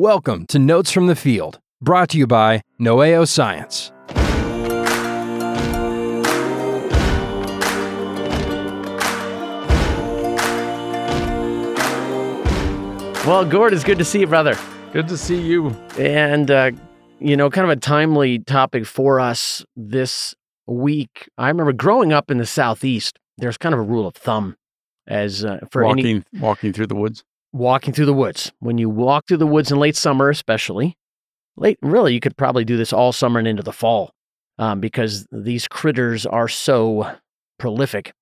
Welcome to Notes from the Field, brought to you by Noeo Science. Well, Gord, it's good to see you, brother. Good to see you. And, uh, you know, kind of a timely topic for us this week. I remember growing up in the Southeast, there's kind of a rule of thumb as uh, for walking any walking through the woods. Walking through the woods. When you walk through the woods in late summer, especially, late, really, you could probably do this all summer and into the fall um, because these critters are so prolific.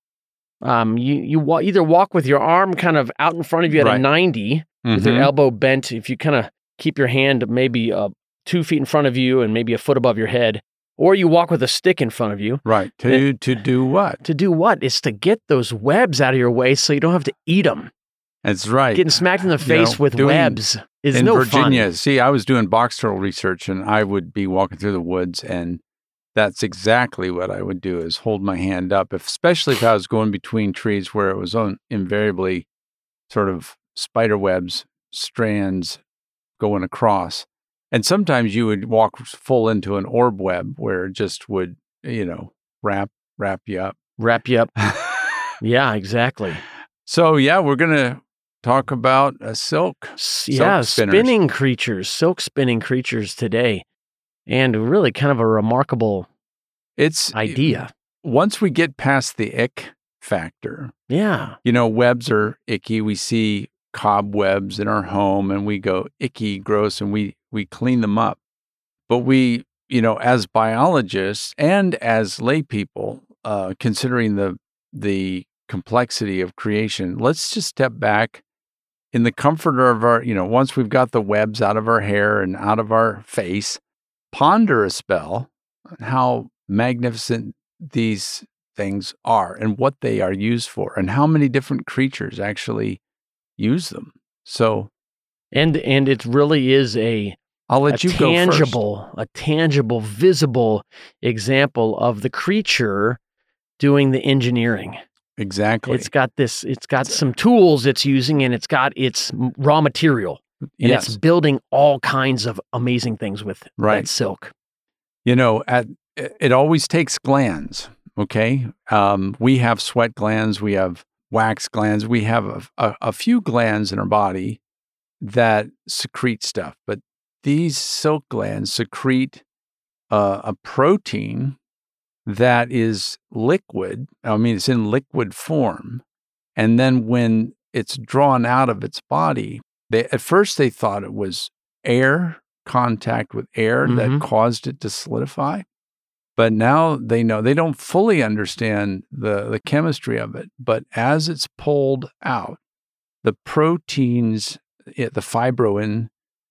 Um, you you wa- either walk with your arm kind of out in front of you at a Right. 90 with your Mhm. elbow bent. If you kind of keep your hand maybe uh, two feet in front of you and maybe a foot above your head, or you walk with a stick in front of you. Right. To to do what? To do what? Is to get those webs out of your way so you don't have to eat them. That's right. Getting smacked in the You face know, with doing- webs is in no Virginia, fun. see, I was doing box turtle research and I would be walking through the woods and that's exactly what I would do is hold my hand up, if, especially if I was going between trees where it was on, invariably sort of spider webs, strands going across. And sometimes you would walk full into an orb web where it just would, you know, wrap wrap you up. Wrap you up. Yeah, exactly. So yeah, we're gonna talk about a silk. S- yeah, spinners. spinning creatures, silk spinning creatures today. And really kind of a remarkable It's idea. Once we get past the ick factor, Yeah. you know, webs are icky. We see cobwebs in our home, and we go icky, gross, and we we clean them up. But we, you know, as biologists and as lay people, uh, considering the the complexity of creation, let's just step back in the comfort of our, you know, once we've got the webs out of our hair and out of our face, ponder a spell on how magnificent these things are and what they are used for and how many different creatures actually use them. So And and it really is a I'll let a you go first. tangible, a tangible, visible example of the creature doing the engineering. Exactly. It's got this, it's got some tools it's using and it's got its raw material. And yes. it's building all kinds of amazing things with Right. that silk. you know, at it it always takes glands. Okay, um, we have sweat glands, we have wax glands, we have a, a, a few glands in our body that secrete stuff, but these silk glands secrete uh, a protein that is liquid. I mean, it's in liquid form, and then when it's drawn out of its body, they at first they thought it was air contact with air Mhm. that caused it to solidify. But now they know they don't fully understand the, the chemistry of it. But as it's pulled out, the proteins, the fibroin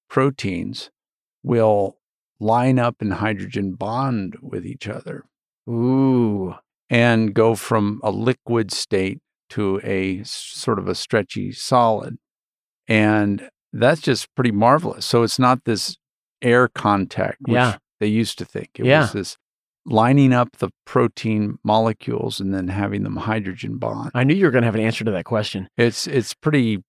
proteins, will line up in hydrogen bond with each other Ooh. and go from a liquid state to a sort of a stretchy solid. And that's just pretty marvelous. So it's not this air contact, which Yeah. they used to think. It Yeah. was this lining up the protein molecules and then having them hydrogen bond. I knew you were going to have an answer to that question. It's it's pretty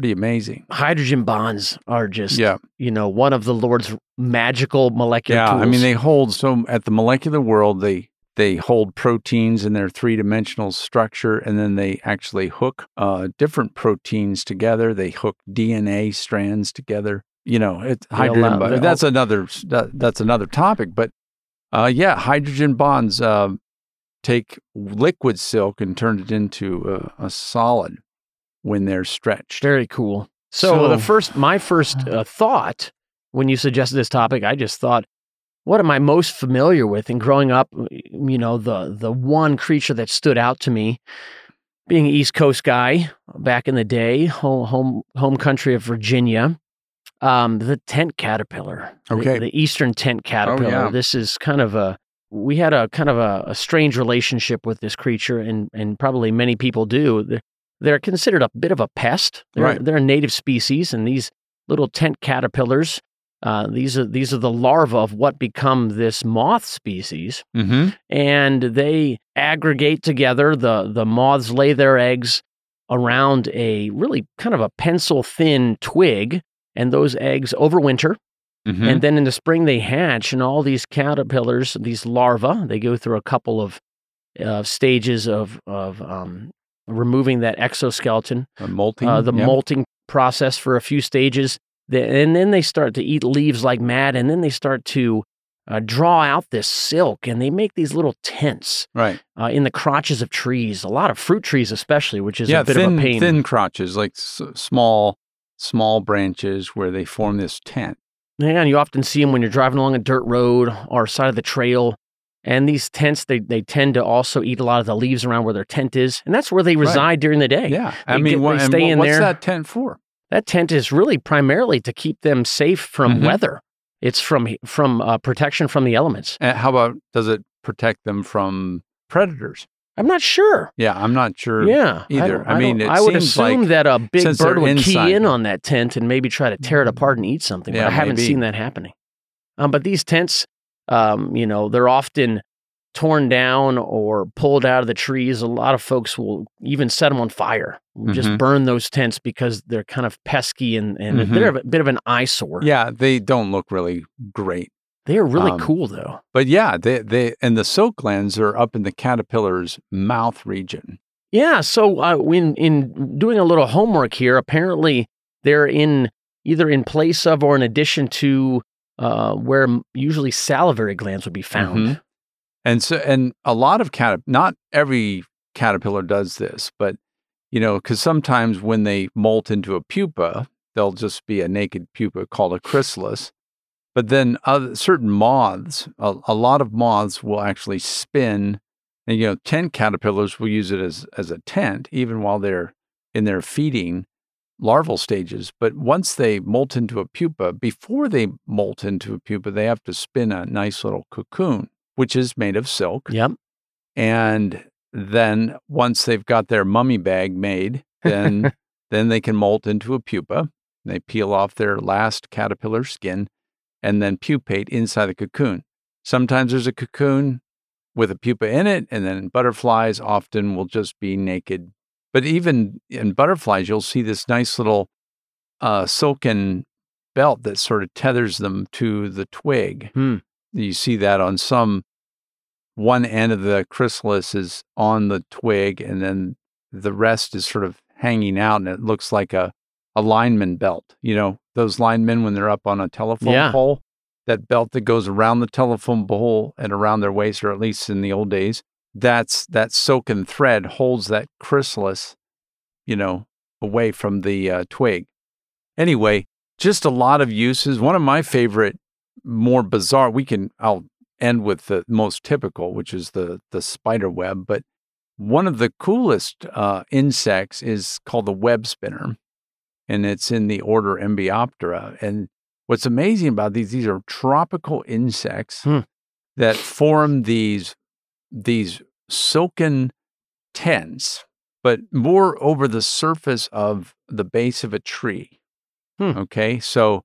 pretty amazing. Hydrogen bonds are just, Yeah. you know, one of the Lord's magical molecular Yeah. tools. I mean they hold so at the molecular world they they hold proteins in their three dimensional structure and then they actually hook uh, different proteins together. They hook DNA strands together. You know, it's They hydrogen. allow- that's another that, that's another topic. But uh, yeah, hydrogen bonds uh, take liquid silk and turn it into a, a solid when they're stretched. Very cool. So, the first, my first uh, thought when you suggested this topic, I just thought, what am I most familiar with? And growing up, you know, the the one creature that stood out to me, being an East Coast guy back in the day, home home home country of Virginia, um, the tent caterpillar. Okay. the, eastern tent caterpillar. yeah. This is kind of a we had a kind of a, a strange relationship with this creature, and and probably many people do. They're, considered a bit of a pest. They're, Right. they're a native species, and these little tent caterpillars. Uh, these are these are the larvae of what become this moth species, Mm-hmm. and they aggregate together. the The moths lay their eggs around a really kind of a pencil thin twig and those eggs overwinter. Mhm. And then in the spring, they hatch, and all these caterpillars, these larvae, they go through a couple of uh, stages of, of um, removing that exoskeleton, A molting. uh, the yeah. molting process for a few stages. And then they start to eat leaves like mad, and then they start to uh, draw out this silk, and they make these little tents Right. uh, in the crotches of trees, a lot of fruit trees, especially, which is yeah, a bit thin, of a pain. thin crotches, like s- small, small branches where they form this tent. Yeah, and you often see them when you're driving along a dirt road or side of the trail. And these tents, they, they tend to also eat a lot of the leaves around where their tent is, and that's where they Right. reside during the day. Yeah. I They mean, get- what, stay in what's there. that tent for? That tent is really primarily to keep them safe from Mhm. weather. It's from from uh, protection from the elements. And how about does it protect them from predators? I'm not sure. Yeah, I'm not sure. Yeah, either. don't- I mean, it I would assume like that a big bird would key in on that tent and maybe try to tear it apart and eat something. Yeah, but I haven't maybe. seen that happening. Um, but these tents, um, you know, they're often torn down or pulled out of the trees. A lot of folks will even set them on fire, just Mhm. burn those tents because they're kind of pesky and, and Mhm. they're a bit of an eyesore. Yeah, they don't look really great. They are really Um, cool though. But yeah, they they and the silk glands are up in the caterpillar's mouth region. Yeah. So uh, in in doing a little homework here, apparently they're in either in place of or in addition to uh, where usually salivary glands would be found. Mhm. And so and a lot of cat not every caterpillar does this, but you know, because sometimes when they molt into a pupa, they'll just be a naked pupa called a chrysalis. But then other, certain moths, a, a lot of moths will actually spin, and you know, tent caterpillars will use it as as a tent even while they're in their feeding larval stages. But once they molt into a pupa, before they molt into a pupa, they have to spin a nice little cocoon, which is made of silk. Yep. And then once they've got their mummy bag made, then then they can molt into a pupa. They peel off their last caterpillar skin and then pupate inside the cocoon. Sometimes there's a cocoon with a pupa in it, and then butterflies often will just be naked. But even in butterflies, you'll see this nice little uh, silken belt that sort of tethers them to the twig. Hmm. You see that on some one end of the chrysalis is on the twig, and then the rest is sort of hanging out, and it looks like a, a lineman belt. You know, those linemen when they're up on a telephone Yeah. pole, that belt that goes around the telephone pole and around their waist, or at least in the old days, that's that silken thread holds that chrysalis, you know, away from the uh, twig. Anyway, just a lot of uses. One of my favorite, more bizarre, we can, I'll end with the most typical, which is the, the spider web. But one of the coolest uh, insects is called the web spinner, and it's in the order Embioptera. And what's amazing about these, these are tropical insects Hmm. that form these, these silken tents, but more over the surface of the base of a tree. Hmm. Okay. So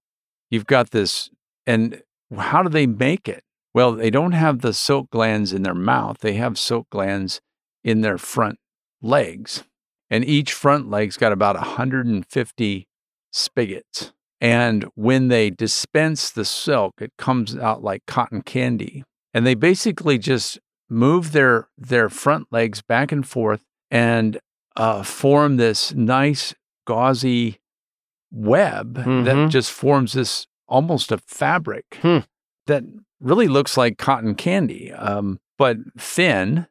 you've got this, and how do they make it? Well, they don't have the silk glands in their mouth, they have silk glands in their front legs. And each front leg's got about 150 spigots. And when they dispense the silk, it comes out like cotton candy. And they basically just move their their front legs back and forth and uh, form this nice gauzy web that Mhm. just forms this almost a fabric Hmm. that really looks like cotton candy, um, but thin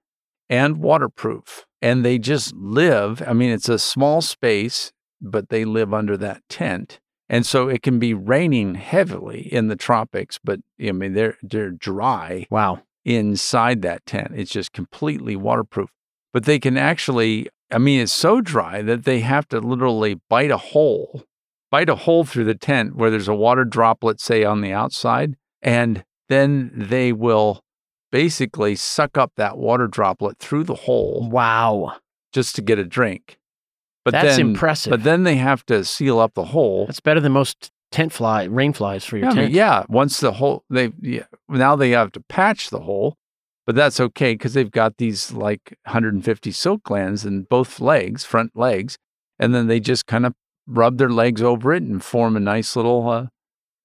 and waterproof. And they just live. I mean, it's a small space, but they live under that tent. And so it can be raining heavily in the tropics, but I mean they're they're dry Wow. Inside that tent. It's just completely waterproof. But they can actually, I mean, it's so dry that they have to literally bite a hole, bite a hole through the tent where there's a water droplet, say, on the outside. And then they will basically suck up that water droplet through the hole Wow. just to get a drink. But That's then, impressive. But then they have to seal up the hole. That's better than most tent fly rain flies for your Yeah, I tent. mean, yeah. Once the hole, they yeah, now they have to patch the hole, but that's okay because they've got these like 150 silk glands in both legs, front legs, and then they just kind of rub their legs over it and form a nice little uh,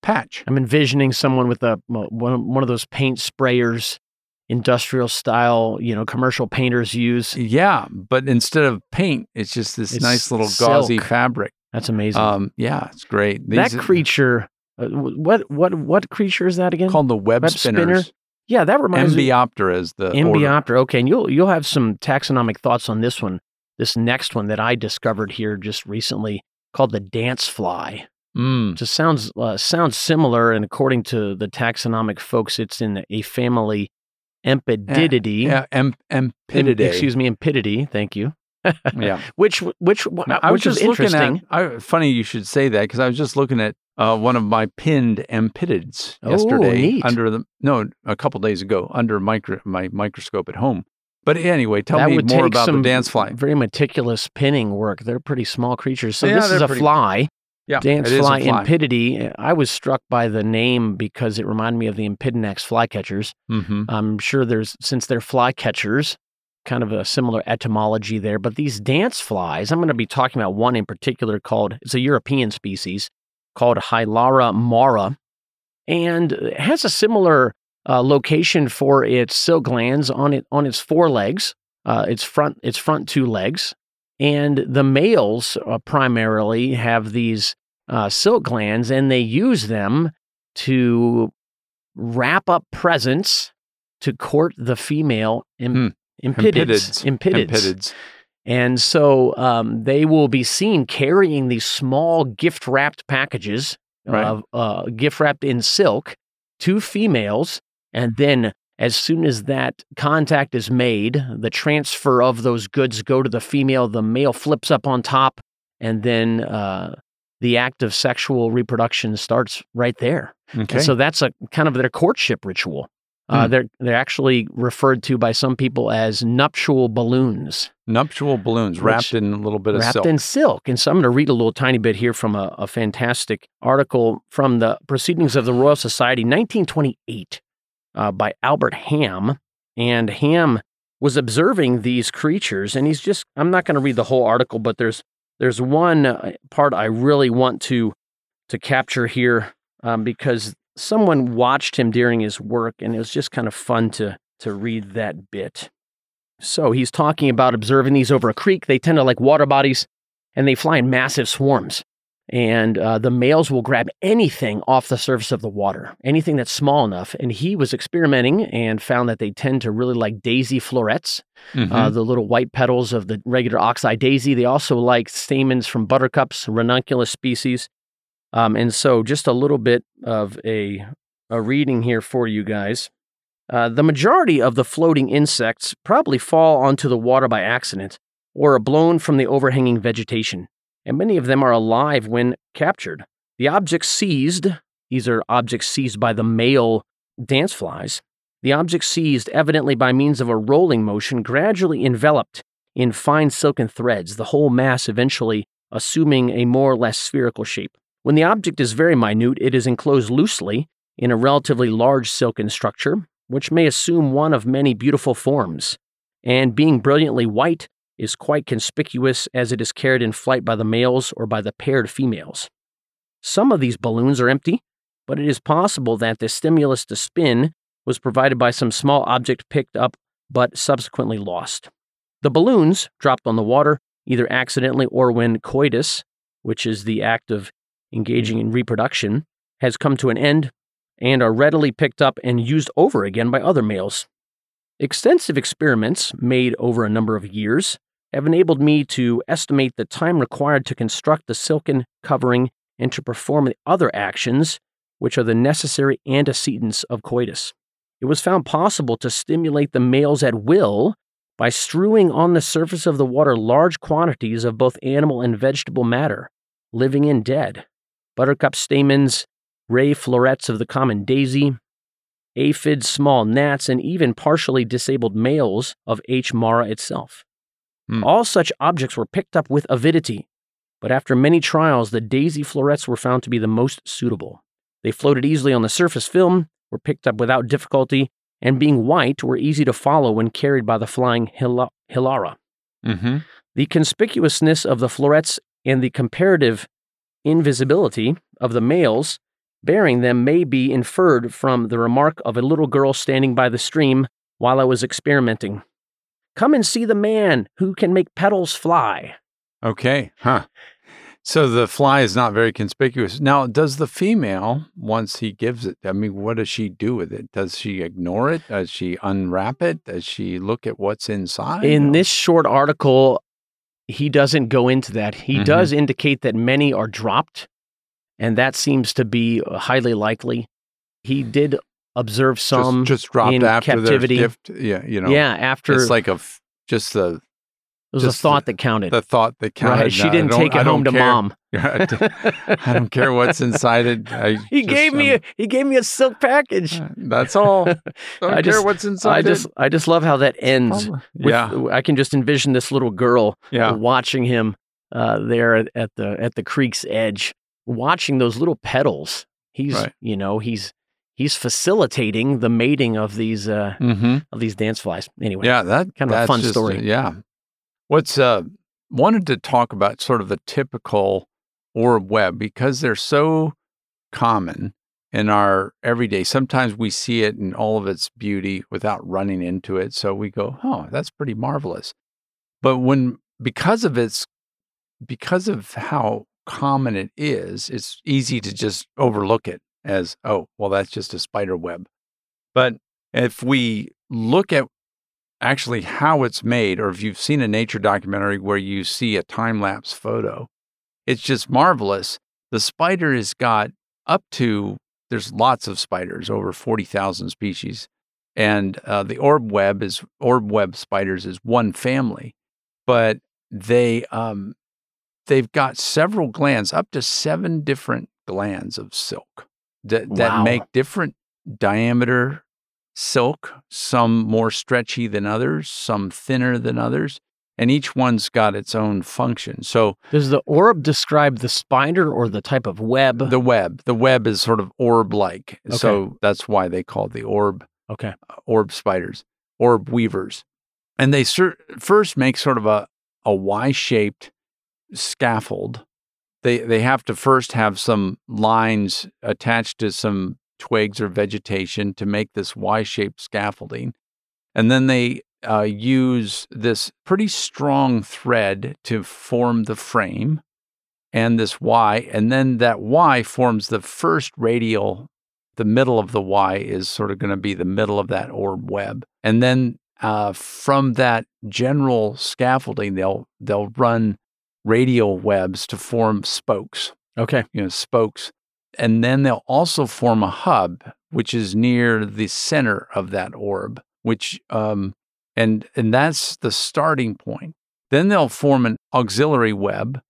patch. I'm envisioning someone with a one one of those paint sprayers, industrial style, you know, commercial painters use. Yeah, but instead of paint, it's just this It's nice little gauzy fabric. That's amazing. Um, yeah, it's great. that These are creature, uh, what what what creature is that again? called the web, web spinner? spinners. yeah, that reminds me. Embioptera is the order. Okay, and you'll you'll have some taxonomic thoughts on this one. This next one that I discovered here just recently, called the dance fly. Mm, Just sounds uh, sounds similar, and according to the taxonomic folks, it's in a family Empididae. yeah, em, Em- Empididae. excuse me, Empididae. Thank you. Yeah. Which which Now, I was which is just looking interesting. at. I, funny you should say that because I was just looking at uh, one of my pinned Empidids Oh, yesterday neat. under the no a couple days ago under micro, my microscope at home. But anyway, tell that me more about some the dance fly. Very meticulous pinning work. They're pretty small creatures. So Yeah, this is a pretty- fly. Yeah, Dance is fly, fly. Empididae. I was struck by the name because it reminded me of the Empidonax flycatchers. hmm I'm sure there's, since they're flycatchers, kind of a similar etymology there. But these dance flies, I'm going to be talking about one in particular called, it's a European species called Hilara maura. And it has a similar uh, location for its silk glands on it on its forelegs, uh, its front its front two legs, and the males uh, primarily have these uh, silk glands, and they use them to wrap up presents to court the female im- impidids, impidids. Empidids. And so um, they will be seen carrying these small gift wrapped packages, Right. of uh, gift wrapped in silk, to females. And then, as soon as that contact is made, the transfer of those goods go to the female. The male flips up on top, and then uh, the act of sexual reproduction starts right there. Okay. And so that's a kind of their courtship ritual. Uh, Hmm. They're they're actually referred to by some people as nuptial balloons Nuptial balloons wrapped in a little bit of wrapped silk. in silk. And so I'm going to read a little tiny bit here from a, a fantastic article from the Proceedings of the Royal Society, 1928, uh, by Albert Hamm. And Hamm was observing these creatures, and he's just, I'm not going to read the whole article, but there's there's one uh, part I really want to to capture here um, because someone watched him during his work, and it was just kind of fun to to read that bit. So he's talking about observing these over a creek. They tend to like water bodies and they fly in massive swarms. And uh, the males will grab anything off the surface of the water, anything that's small enough. And he was experimenting and found that they tend to really like daisy florets, Mhm. uh, the little white petals of the regular oxeye daisy. They also like stamens from buttercups, ranunculus species. Um, and so, just a little bit of a, a reading here for you guys. Uh, the majority of the floating insects probably fall onto the water by accident or are blown from the overhanging vegetation, and many of them are alive when captured. The objects seized, these are objects seized by the male dance flies, the objects seized, evidently by means of a rolling motion, gradually enveloped in fine silken threads, the whole mass eventually assuming a more or less spherical shape. When the object is very minute, it is enclosed loosely in a relatively large silken structure, which may assume one of many beautiful forms, and being brilliantly white is quite conspicuous as it is carried in flight by the males or by the paired females. Some of these balloons are empty, but it is possible that the stimulus to spin was provided by some small object picked up but subsequently lost. The balloons, dropped on the water, either accidentally or when coitus, which is the act of engaging in reproduction, has come to an end, and are readily picked up and used over again by other males. Extensive experiments made over a number of years have enabled me to estimate the time required to construct the silken covering and to perform the other actions which are the necessary antecedents of coitus. It was found possible to stimulate the males at will by strewing on the surface of the water large quantities of both animal and vegetable matter, living and dead, buttercup stamens, ray florets of the common daisy, aphids, small gnats, and even partially disabled males of H. maura itself. Hmm. All such objects were picked up with avidity, but after many trials, the daisy florets were found to be the most suitable. They floated easily on the surface film, were picked up without difficulty, and being white, were easy to follow when carried by the flying hila- hilara. mm-hmm. The conspicuousness of the florets and the comparative invisibility of the males bearing them may be inferred from the remark of a little girl standing by the stream while I was experimenting. Come and see the man who can make petals fly. Okay. Huh. So the fly is not very conspicuous. Now, does the female, once he gives it, I mean, what does she do with it? Does she ignore it? Does she unwrap it? Does she look at what's inside? In this short article, he doesn't go into that. He Mhm. does indicate that many are dropped, and that seems to be uh, highly likely. He did observe some. just dropped in after captivity. their gift. Yeah, you know. yeah, after It's like a f- just the it was just a thought that counted. the thought that counted. right. She Now, I didn't take it home to care. mom. I don't care what's inside it. I He just, gave me um, a he gave me a silk package. That's all. I don't I care just- what's inside. I just I just love how that ends. With- yeah, I can just envision this little girl yeah. watching him uh, there at, at the at the creek's edge, watching those little petals. He's Right. you know he's he's facilitating the mating of these uh, Mm-hmm. of these dance flies. Anyway, Yeah, that kind of a fun just, story. yeah. What's uh wanted to talk about sort of the typical orb web because they're so common in our everyday. Sometimes we see it in all of its beauty without running into it, so we go, "Oh, that's pretty marvelous." But when because of its because of how common it is, it's easy to just overlook it as, "Oh, well that's just a spider web." But if we look at actually how it's made, or if you've seen a nature documentary where you see a time lapse photo, it's just marvelous. The spider has got up to, there's lots of spiders, over 40,000 species. And uh, the orb web is, orb web spiders is one family, but they, um, they've got several glands, up to seven different glands of silk that, that make different diameter silk, some more stretchy than others, some thinner than others, and each one's got its own function. So does the orb describe the spider or the type of web? the web, the web is sort of orb-like. So that's why they call the orb okay, uh, orb spiders, orb weavers. And they cer- first make sort of a, a Y-shaped scaffold. They they have to first have some lines attached to some twigs or vegetation to make this Y-shaped scaffolding. And then they uh, use this pretty strong thread to form the frame and this Y. And then that Y forms the first radial the middle of the Y is sort of going to be the middle of that orb web. And then uh, from that general scaffolding, they'll they'll run radial webs to form spokes, okay, you know, spokes. And then they'll also form a hub, which is near the center of that orb, which um, and and that's the starting point. Then they'll form an auxiliary web,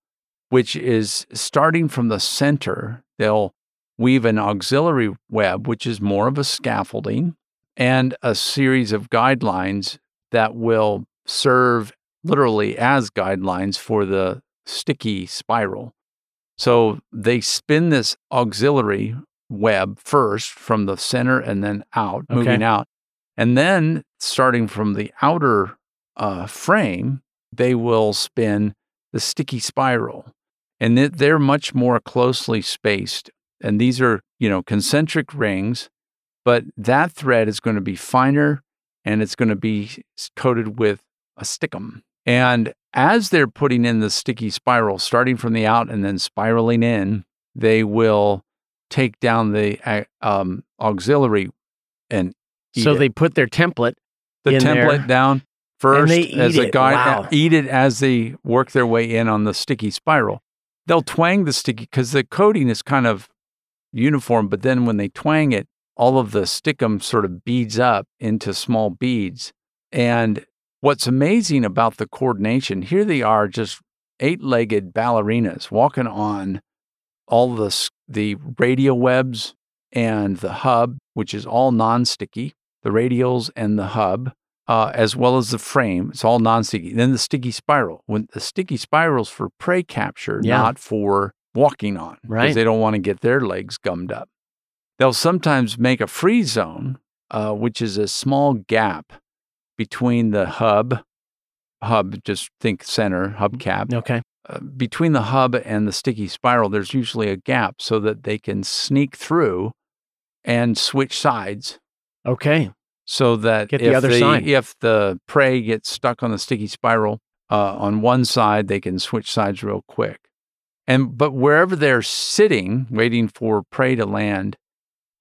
which is starting from the center. They'll weave an auxiliary web, which is more of a scaffolding, and a series of guidelines that will serve literally as guidelines for the sticky spiral. So they spin this auxiliary web first from the center and then out, Okay. moving out. And then starting from the outer uh, frame, they will spin the sticky spiral. And they're much more closely spaced. And these are, you know, concentric rings, but that thread is going to be finer and it's going to be coated with a stickum. And as they're putting in the sticky spiral, starting from the out and then spiraling in, they will take down the um, auxiliary and eat so it. they put their template. the template there, down first they as a guide. Wow. Eat it as they work their way in on the sticky spiral. They'll twang the sticky because the coating is kind of uniform, but then when they twang it, all of the stickum sort of beads up into small beads. And what's amazing about the coordination, here they are just eight-legged ballerinas walking on all the the radial webs and the hub, which is all non-sticky, the radials and the hub, uh, as well as the frame. It's all non-sticky. Then the sticky spiral. When the sticky spirals for prey capture, Yeah. not for walking on, because Right. they don't want to get their legs gummed up. They'll sometimes make a free zone, uh, which is a small gap between the hub, hub, just think center, hubcap, Okay, uh, between the hub and the sticky spiral, there's usually a gap so that they can sneak through and switch sides Okay. so that Get the if other side. if the prey gets stuck on the sticky spiral uh, on one side, they can switch sides real quick. And but wherever they're sitting, waiting for prey to land,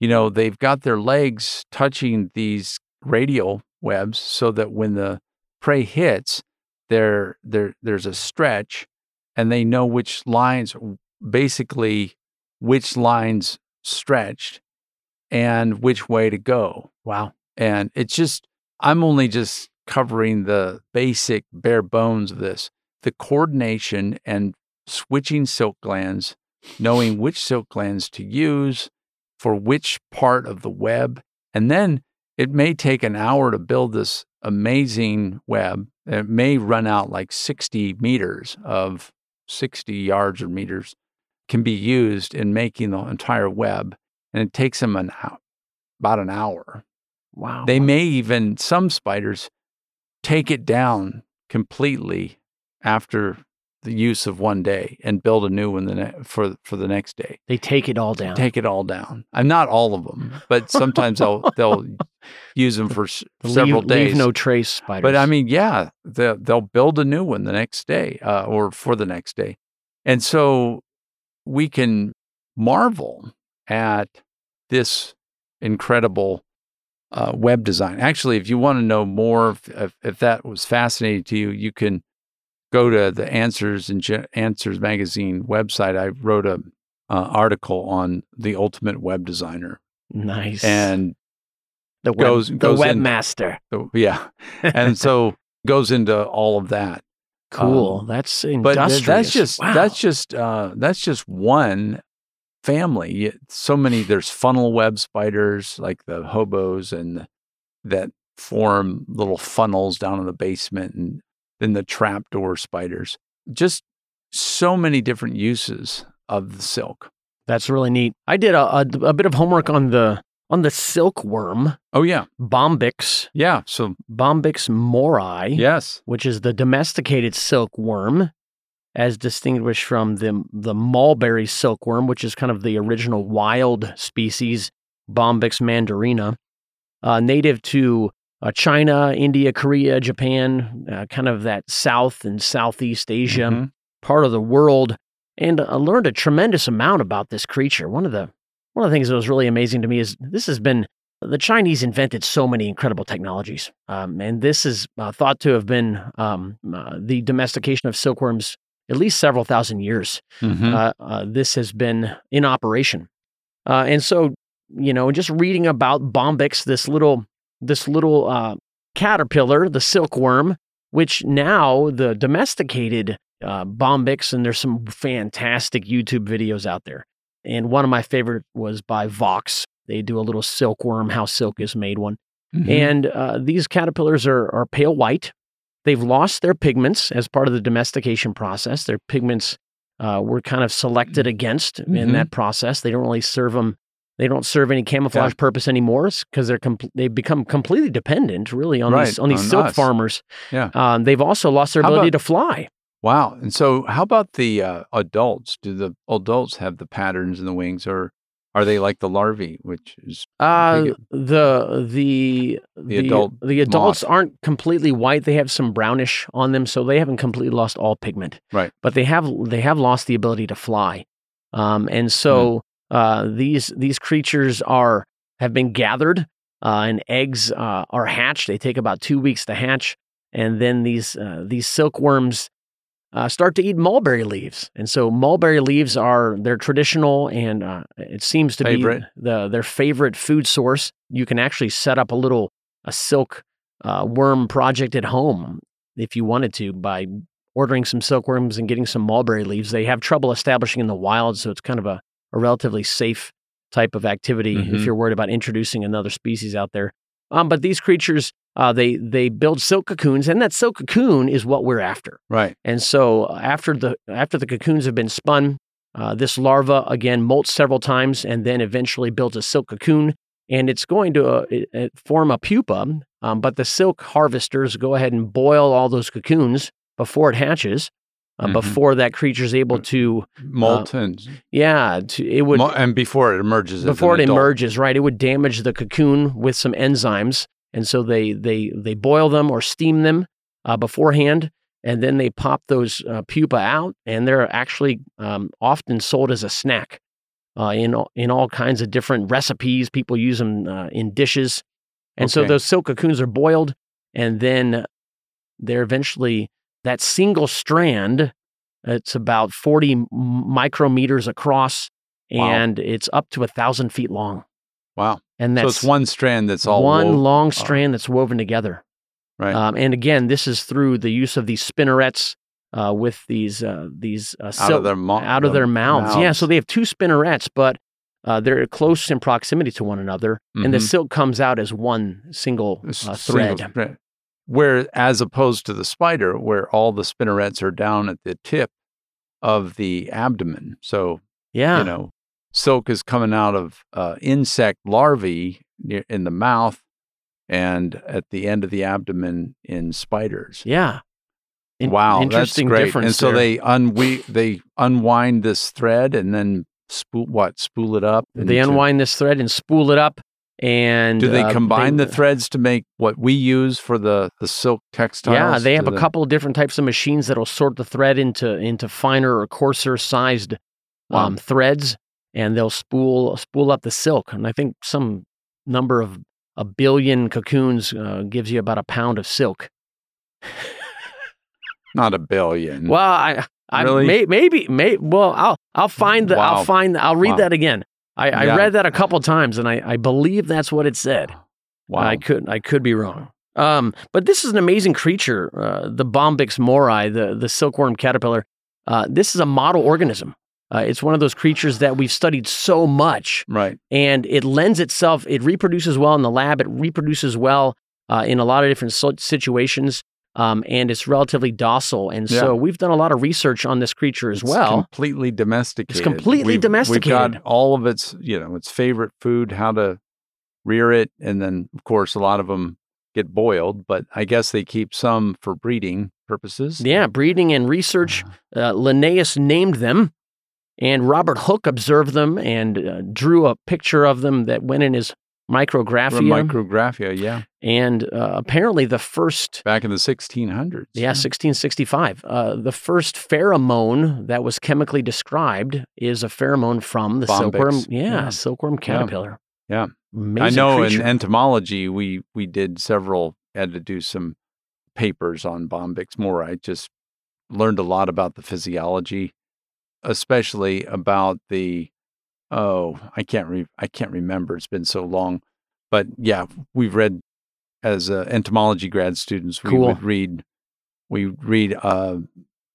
you know, they've got their legs touching these radial webs so that when the prey hits, there there there's a stretch, and they know which lines, basically, which lines stretched, and which way to go. Wow. And it's just, I'm only just covering the basic bare bones of this. The coordination and switching silk glands, knowing which silk glands to use for which part of the web. And then it may take an hour to build this amazing web. It may run out like 60 meters of 60 yards or meters can be used in making the entire web. And it takes them an hour, about an hour. Wow. They may even, some spiders, take it down completely after the use of one day and build a new one the ne- for for the next day. They take it all down. Take it all down. I'm not all of them, but sometimes they'll they'll use them for s- leave, several days. Leave no trace spiders. but I mean, yeah, they'll, they'll build a new one the next day uh, or for the next day, and so we can marvel at this incredible uh, web design. Actually, if you want to know more, if, if that was fascinating to you, you can go to the Answers and Ge- Answers magazine website. I wrote a uh, article on the ultimate web designer, nice. and the web, goes- the goes in- webmaster. yeah, and so goes into all of that. Cool. um, that's But industrious. th- that's just Wow. that's just uh, that's just one family. So many. There's funnel web spiders like the hobos and the, that form little funnels down in the basement, and then the trapdoor spiders. Just so many different uses of the silk. That's really neat. I did a, a, a bit of homework on the on the silkworm, Oh yeah, Bombyx, yeah. So Bombyx mori, yes, which is the domesticated silkworm, as distinguished from the the mulberry silkworm, which is kind of the original wild species, Bombyx mandarina, uh, native to uh, China, India, Korea, Japan, uh, kind of that South and Southeast Asia Mhm. part of the world, and I learned a tremendous amount about this creature. One of the one of the things that was really amazing to me is this has been the Chinese invented so many incredible technologies, um, and this is uh, thought to have been um, uh, the domestication of silkworms at least several thousand years. Mhm. Uh, uh, this has been in operation, uh, and so you know, just reading about Bombyx, this little this little uh, caterpillar, the silkworm, which now the domesticated uh, Bombyx, and there's some fantastic YouTube videos out there. And one of my favorite was by Vox. They do a little silkworm, how silk is made one. Mhm. And uh, these caterpillars are, are pale white. They've lost their pigments as part of the domestication process. Their pigments uh, were kind of selected against in Mhm. that process. They don't really serve them. They don't serve any camouflage purpose anymore because they're com- they become completely dependent, really, on these on these on silk us. farmers. Yeah. Um, they've also lost their How ability about- to fly. Wow. And so, how about the uh, adults? Do the adults have the patterns in the wings, or are they like the larvae, which is Uh, the the the adult the adults moth. aren't completely white. They have some brownish on them, so they haven't completely lost all pigment. Right. But they have they have lost the ability to fly, um, and so Hmm. Uh, these these creatures are have been gathered, uh, and eggs uh, are hatched. They take about two weeks to hatch, and then these uh, these silkworms uh, start to eat mulberry leaves. And so mulberry leaves are their traditional and uh, it seems to Favorite. be the their favorite food source. You can actually set up a little a silk uh, worm project at home if you wanted to by ordering some silkworms and getting some mulberry leaves. They have trouble establishing in the wild, so it's kind of a, a relatively safe type of activity if Mhm. you're worried about introducing another species out there. Um, but these creatures, uh, they they build silk cocoons, and that silk cocoon is what we're after. right? And so uh, after the after the cocoons have been spun, uh, this larva again molts several times and then eventually builds a silk cocoon, and it's going to uh, it- it form a pupa. Um, but the silk harvesters go ahead and boil all those cocoons before it hatches, uh, Mhm. before that creature is able to, Molten. yeah, to, it would and before it emerges. before it adult. emerges, right? It would damage the cocoon with some enzymes, and so they they they boil them or steam them uh, beforehand, and then they pop those uh, pupa out, and they're actually um, often sold as a snack uh, in all- in all kinds of different recipes. People use them uh, in dishes, and so those silk cocoons are boiled, and then they're eventually that single strand. It's about forty micrometers across, Wow. and it's up to a thousand feet long. Wow. And So that's it's one strand that's all one long strand that's woven together. Right. Um, and again, this is through the use of these spinnerets uh, with these uh, these uh, out silk- of their mo- out of the their mouths. Yeah, so they have two spinnerets, but uh, they're close in proximity to one another, and the Mhm. silk comes out as one single s- uh, single thread. Where, as opposed to the spider, where all the spinnerets are down at the tip of the abdomen. So Yeah, you know, silk is coming out of uh, insect larvae near, in the mouth and at the end of the abdomen in spiders. yeah. In- wow, interesting that's great. difference. And so there. they unwe- they unwind this thread and then spool what spool it up. they unwind this thread and spool it up. And Do they uh, combine the threads to make what we use for the the silk textiles? Yeah, they have to a the- couple of different types of machines that'll sort the thread into into finer or coarser sized Wow. um, threads, and they'll spool spool up the silk. And I think some number of a billion cocoons uh, gives you about a pound of silk. not a billion. Well, I, I Really? may, maybe, may, well, I'll I'll find the Wow. I'll find I'll read Wow. that again. I, I Yeah. read that a couple times, and I, I believe that's what it said. wow. I could I could be wrong. Um, but this is an amazing creature, uh, the Bombyx mori, the the silkworm caterpillar. Uh, this is a model organism. Uh, it's one of those creatures that we've studied so much, right. and it lends itself. It reproduces well in the lab. It reproduces well uh, in a lot of different situations, um, and it's relatively docile. And so we've done a lot of research on this creature as It's well. completely domesticated. It's completely We've- We've domesticated. got all of its, you know, its favorite food, how to rear it, and then of course a lot of them get boiled. But I guess they keep some for breeding purposes. Yeah, breeding and research. Uh, Linnaeus named them, and Robert Hooke observed them and uh, drew a picture of them that went in his micrographia. micrographia, yeah, and uh, apparently, the first, back in the 1600s. yeah, 1665, uh, the first pheromone that was chemically described is a pheromone from the silkworm. Yeah, Yeah. silkworm caterpillar. Yeah. Amazing I know creature. in entomology we we did several had to do some papers on Bombyx mori. Just learned a lot about the physiology, especially about the oh I can't re- I can't remember. It's been so long, but yeah, we've read as uh, entomology grad students. We Cool. would read we read uh,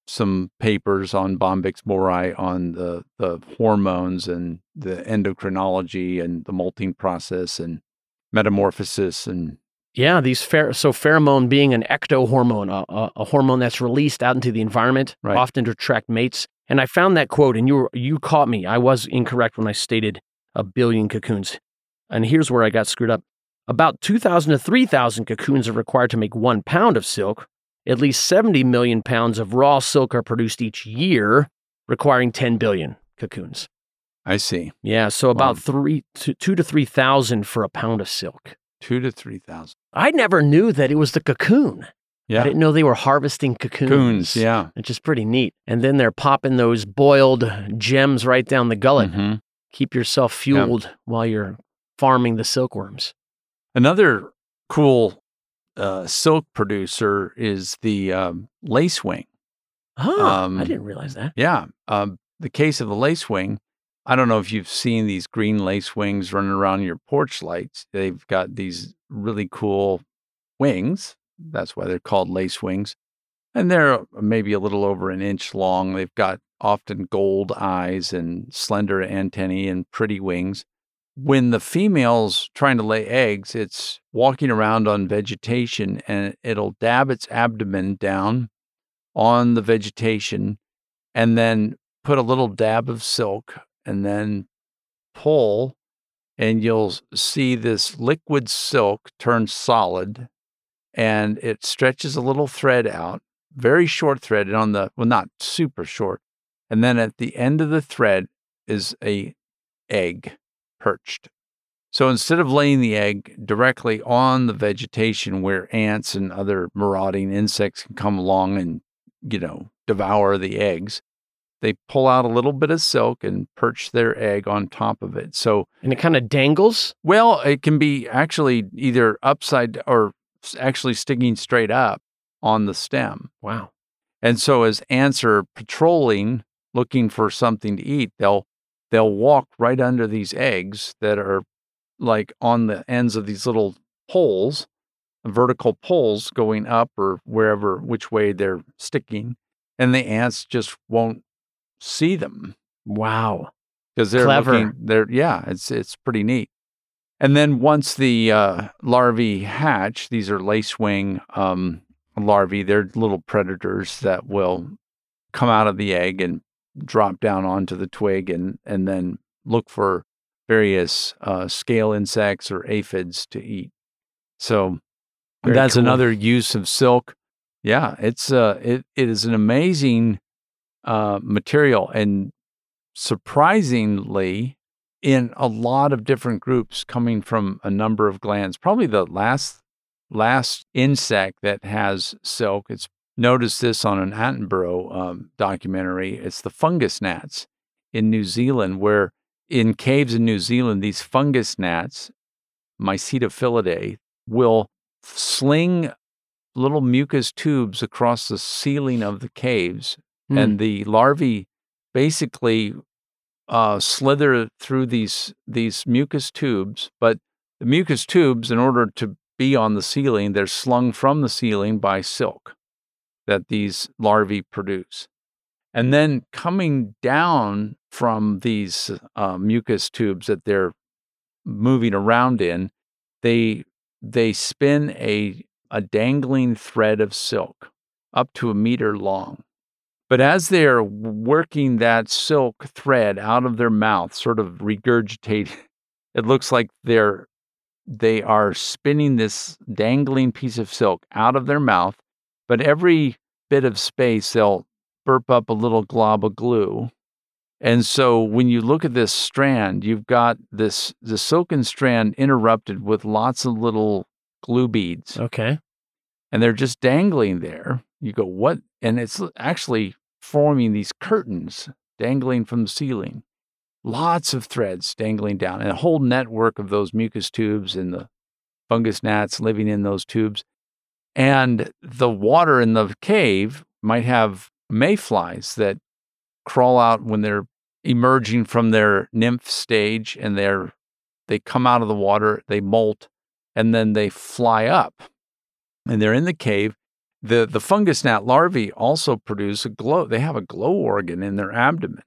some papers on Bombyx mori on the the hormones and the endocrinology and the molting process and metamorphosis and Yeah, these pher- so pheromone being an ectohormone, a, a, a hormone that's released out into the environment, Right. often to attract mates. And I found that quote, and you were, you caught me. I was incorrect when I stated a billion cocoons. And here's where I got screwed up. About 2,000 to 3,000 cocoons are required to make one pound of silk. At least 70 million pounds of raw silk are produced each year, requiring 10 billion cocoons. I see Yeah, so about Wow. three, two, two to 3,000 for a pound of silk. two to three thousand. I never knew that it was the cocoon. I didn't know they were harvesting cocoons. coons. Yeah, Which is pretty neat. And then they're popping those boiled gems right down the gullet. Mhm. Keep yourself fueled while you're farming the silkworms. Another cool uh, silk producer is the um, lacewing. Oh, I Um, didn't realize that. Yeah. Um, the case of the lacewing, I don't know if you've seen these green lacewings running around your porch lights. They've got these really cool wings. That's why they're called lacewings. And they're maybe a little over an inch long. They've got often gold eyes and slender antennae and pretty wings. When the female's trying to lay eggs, it's walking around on vegetation and it'll dab its abdomen down on the vegetation and then put a little dab of silk and then pull and you'll see this liquid silk turn solid and it stretches a little thread out very short thread and on the well not super short. And then at the end of the thread is a egg perched. So instead of laying the egg directly on the vegetation where ants and other marauding insects can come along and, you know, devour the eggs, they pull out a little bit of silk and perch their egg on top of it. So, And it kind of dangles. well, it can be actually either upside or actually sticking straight up on the stem. Wow. And so as ants are patrolling looking for something to eat, they'll they'll walk right under these eggs that are like on the ends of these little poles, vertical poles going up or wherever which way they're sticking, and the ants just won't see them Wow. because they're Clever. looking they're yeah, it's it's pretty neat. And then once the uh, larvae hatch, these are lacewing um, larvae. They're little predators that will come out of the egg and drop down onto the twig and and then look for various uh, scale insects or aphids to eat. So Very that's cool. another use of silk. Yeah, it's uh, it it is an amazing uh, material and surprisingly in a lot of different groups coming from a number of glands. Probably the last last insect that has silk. It's noticed this on an Attenborough um, documentary. It's the fungus gnats in New Zealand, where in caves in New Zealand, these fungus gnats, Mycetophilidae, will sling little mucus tubes across the ceiling of the caves Hmm. and the larvae basically uh, slither through these these mucus tubes. But the mucus tubes, in order to be on the ceiling, they're slung from the ceiling by silk that these larvae produce, and then coming down from these uh, mucus tubes that they're moving around in, they they spin a a dangling thread of silk up to a meter long. But as they're working that silk thread out of their mouth, sort of regurgitate, it looks like they're they are spinning this dangling piece of silk out of their mouth. But every bit of space, they'll burp up a little glob of glue. And so when you look at this strand, you've got this the silken strand interrupted with lots of little glue beads Okay. and they're just dangling there. You go, what? And it's actually forming these curtains dangling from the ceiling. Lots of threads dangling down, and a whole network of those mucus tubes and the fungus gnats living in those tubes. And the water in the cave might have mayflies that crawl out when they're emerging from their nymph stage and they're they come out of the water, they molt, and then they fly up and they're in the cave. The the fungus gnat larvae also produce a glow. They have a glow organ in their abdomen,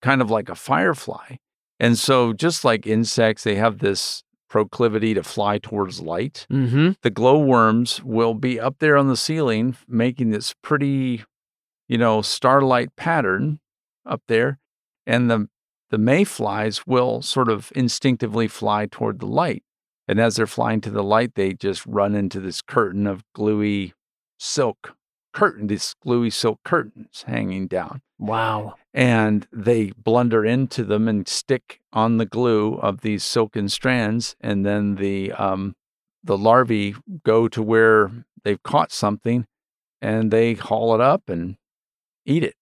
kind of like a firefly. And so just like insects, they have this proclivity to fly towards light. Mm-hmm. The glowworms will be up there on the ceiling making this pretty, you know, starlight pattern up there. And the the mayflies will sort of instinctively fly toward the light. And as they're flying to the light, they just run into this curtain of gluey silk curtain, these gluey silk curtains hanging down. Wow. And they blunder into them and stick on the glue of these silken strands. And then the um, the larvae go to where they've caught something and they haul it up and eat it.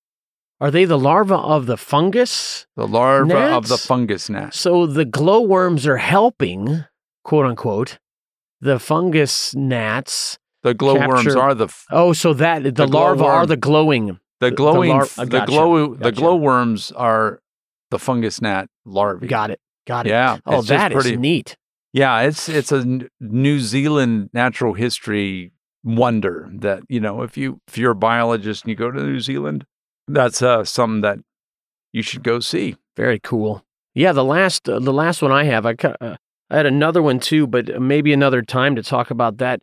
Are they the larva of the fungus? The larva of the fungus gnat. So the glowworms are helping, quote unquote, the fungus gnats. The glowworms capture- are the f- Oh, so that the, The larvae are the glowing. the the glowing lar- f- uh, the gotcha, glow the glowworms are the fungus gnat larvae. Got it. Got it. Yeah. Oh, that is pretty- neat. Yeah, it's it's a New Zealand natural history wonder that you know if you if you're a biologist and you go to New Zealand, that's uh, something that you should go see. Very cool. Yeah, the last uh, the last one I have, I uh, I had another one too, but maybe another time to talk about that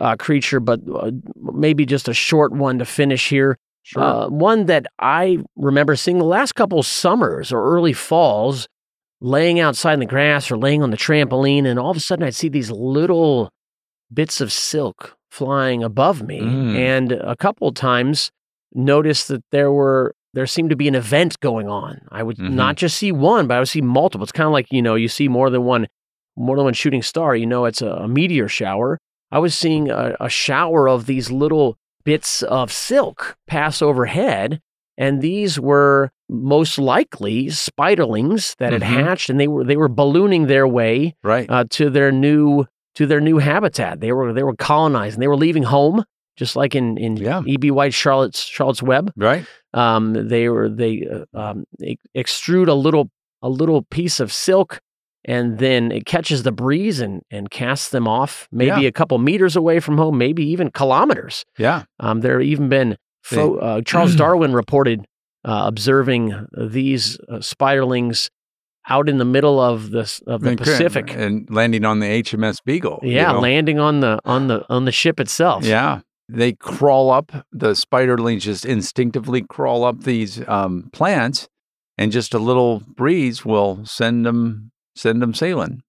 uh, creature. But uh, maybe just a short one to finish here. Sure. Uh, one that I remember seeing the last couple summers or early falls, laying outside in the grass or laying on the trampoline, and all of a sudden I'd see these little bits of silk flying above me, Mm. and a couple times noticed that there were there seemed to be an event going on. I would Mhm. not just see one, but I would see multiple. It's kind of like you know you see more than one more than one shooting star. You know it's a, a meteor shower. I was seeing a, a shower of these little bits of silk pass overhead, and these were most likely spiderlings that had Mhm. hatched, and they were they were ballooning their way Right. uh, to their new to their new habitat. They were they were colonizing. They were leaving home, just like in in Yeah. E.B. White Charlotte's Charlotte's Web. right. Um, they were they uh, um, extrude a little a little piece of silk, and then it catches the breeze and and casts them off, maybe Yeah. a couple meters away from home, maybe even kilometers. Yeah. Um, there have even been pho- uh, Charles Darwin reported uh, observing these uh, spiderlings out in the middle of the of the And Pacific. and landing on the HMS Beagle. you Yeah, know? landing on the on the on the ship itself. Yeah. They crawl up, the spiderlings just instinctively crawl up these um, plants, and just a little breeze will send them send them sailing.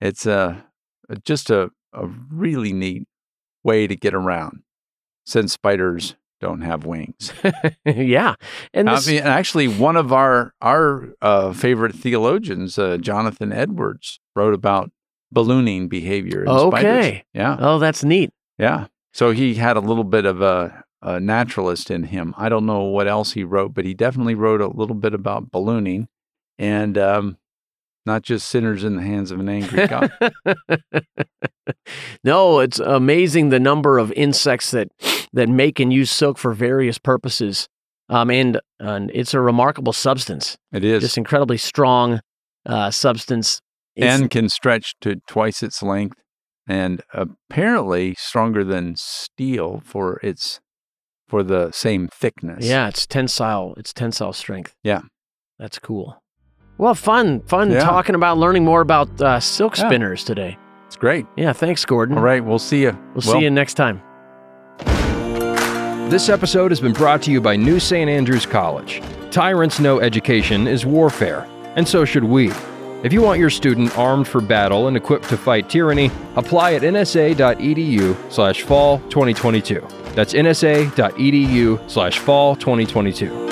It's a, just a, a really neat way to get around since spiders don't have wings. yeah. And I mean, actually, one of our our uh, favorite theologians, uh, Jonathan Edwards, wrote about ballooning behavior in spiders. Okay. Yeah. oh, that's neat. Yeah. So he had a little bit of a, a naturalist in him. I don't know what else he wrote, but he definitely wrote a little bit about ballooning and um, not just sinners in the hands of an angry God. no, it's amazing the number of insects that that make and use silk for various purposes. Um, and, and it's a remarkable substance, It is. just incredibly strong uh, substance. It's- and can stretch to twice its length and apparently stronger than steel for its for the same thickness. yeah, it's tensile. It's tensile strength. Yeah. that's cool. Well, fun, fun Yeah. talking about learning more about uh, silk Yeah. spinners today. It's great. Yeah, thanks, Gordon. All right, we'll see you. We'll, see you next time. This episode has been brought to you by New St. Andrews College. Tyrants know education is warfare, and so should we. If you want your student armed for battle and equipped to fight tyranny, apply at nsa.edu slash fall 2022. That's nsa.edu slash fall 2022.